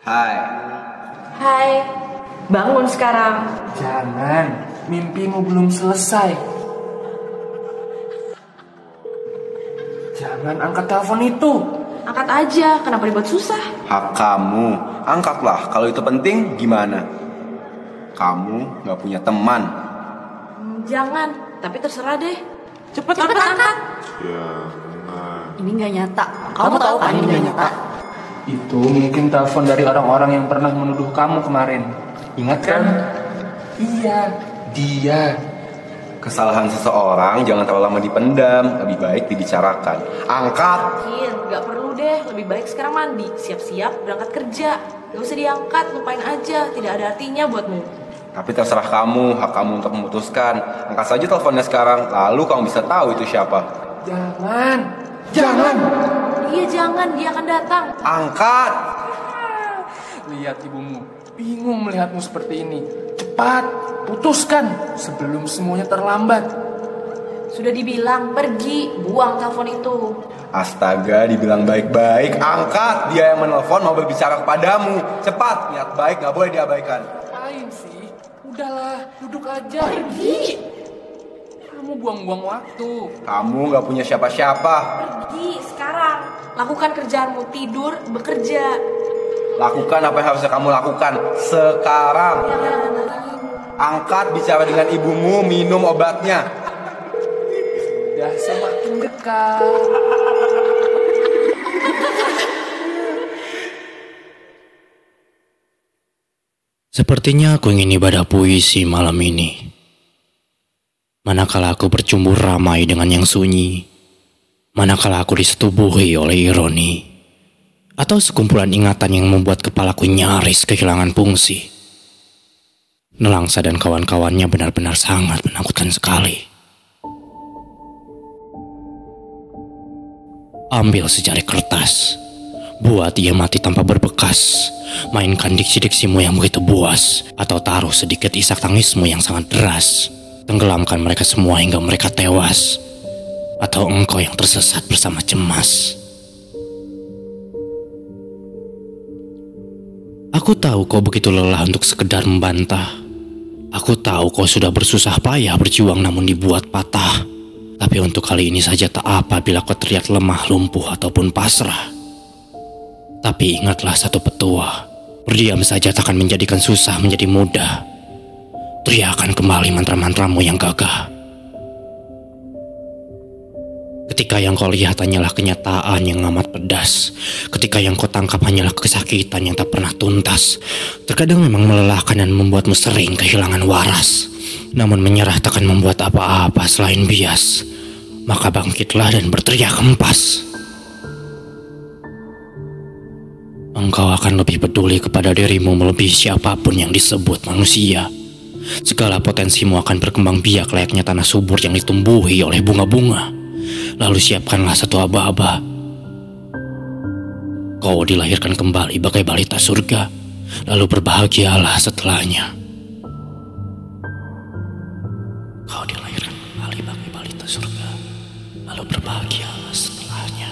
Hai. Hai, bangun sekarang. Jangan, mimpimu belum selesai. Jangan angkat telepon itu. Angkat aja, kenapa dibuat susah? Hak kamu. Angkatlah. Kalau itu penting, gimana? Kamu nggak punya teman. Hmm, jangan, tapi terserah deh. Cepet, cepet angkat. Ini nggak nyata. Kamu, tahu kan ini nggak nyata? Itu mungkin telepon dari orang-orang yang pernah menuduh kamu kemarin. Ingat kan? Iya, dia. Kesalahan seseorang jangan terlalu lama dipendam. Lebih baik dibicarakan. Angkat. Kin, nggak perlu deh. Lebih baik sekarang mandi, siap-siap berangkat kerja. Gak usah diangkat, lupain aja. Tidak ada artinya buatmu. Tapi terserah kamu, hak kamu untuk memutuskan. Angkat saja teleponnya sekarang, lalu kamu bisa tahu itu siapa. Jangan, jangan. Iya jangan, dia akan datang. Angkat! Lihat ibumu, bingung melihatmu seperti ini. Cepat, putuskan sebelum semuanya terlambat. Sudah dibilang, pergi, buang telepon itu. Astaga, dibilang baik-baik. Angkat! Dia yang menelpon mau berbicara kepadamu. Cepat, niat baik nggak boleh diabaikan. Ngapain sih? Udahlah, duduk aja. Pergi. Kamu buang-buang waktu. Kamu nggak punya siapa-siapa. Pergi sekarang. Lakukan kerjaanmu, tidur, bekerja. Lakukan apa yang harusnya kamu lakukan sekarang. Angkat, bicara dengan ibumu, minum obatnya. Udah semakin dekat. Sepertinya aku ingin ibadah puisi malam ini. Manakala aku bercumbu ramai dengan yang sunyi, manakala aku disetubuhi oleh ironi, atau sekumpulan ingatan yang membuat kepalaku nyaris kehilangan fungsi. Nelangsa dan kawan-kawannya benar-benar sangat menakutkan sekali. Ambil secari kertas, buat ia mati tanpa berbekas. Mainkan diksi-diksimu yang begitu buas, atau taruh sedikit isak tangismu yang sangat deras. Tenggelamkan mereka semua hingga mereka tewas, atau engkau yang tersesat bersama cemas. Aku tahu kau begitu lelah untuk sekedar membantah. Aku tahu kau sudah bersusah payah berjuang namun dibuat patah. Tapi untuk kali ini saja tak apa bila kau teriak lemah, lumpuh ataupun pasrah. Tapi ingatlah satu petua. Berdiam saja takkan menjadikan susah menjadi mudah. Teriakan kembali mantra-mantramu yang gagah. Ketika yang kau lihat hanyalah kenyataan yang amat pedas. Ketika yang kau tangkap hanyalah kesakitan yang tak pernah tuntas. Terkadang memang melelahkan dan membuatmu sering kehilangan waras. Namun menyerah takkan membuat apa-apa selain bias. Maka bangkitlah dan berteriak empas. Engkau akan lebih peduli kepada dirimu melebihi siapa pun yang disebut manusia. Segala potensimu akan berkembang biak layaknya tanah subur yang ditumbuhi oleh bunga-bunga. Lalu siapkanlah satu aba-aba. Kau dilahirkan kembali bagai balita surga. Lalu berbahagialah setelahnya. Kau dilahirkan kembali bagai balita surga. Lalu berbahagialah setelahnya.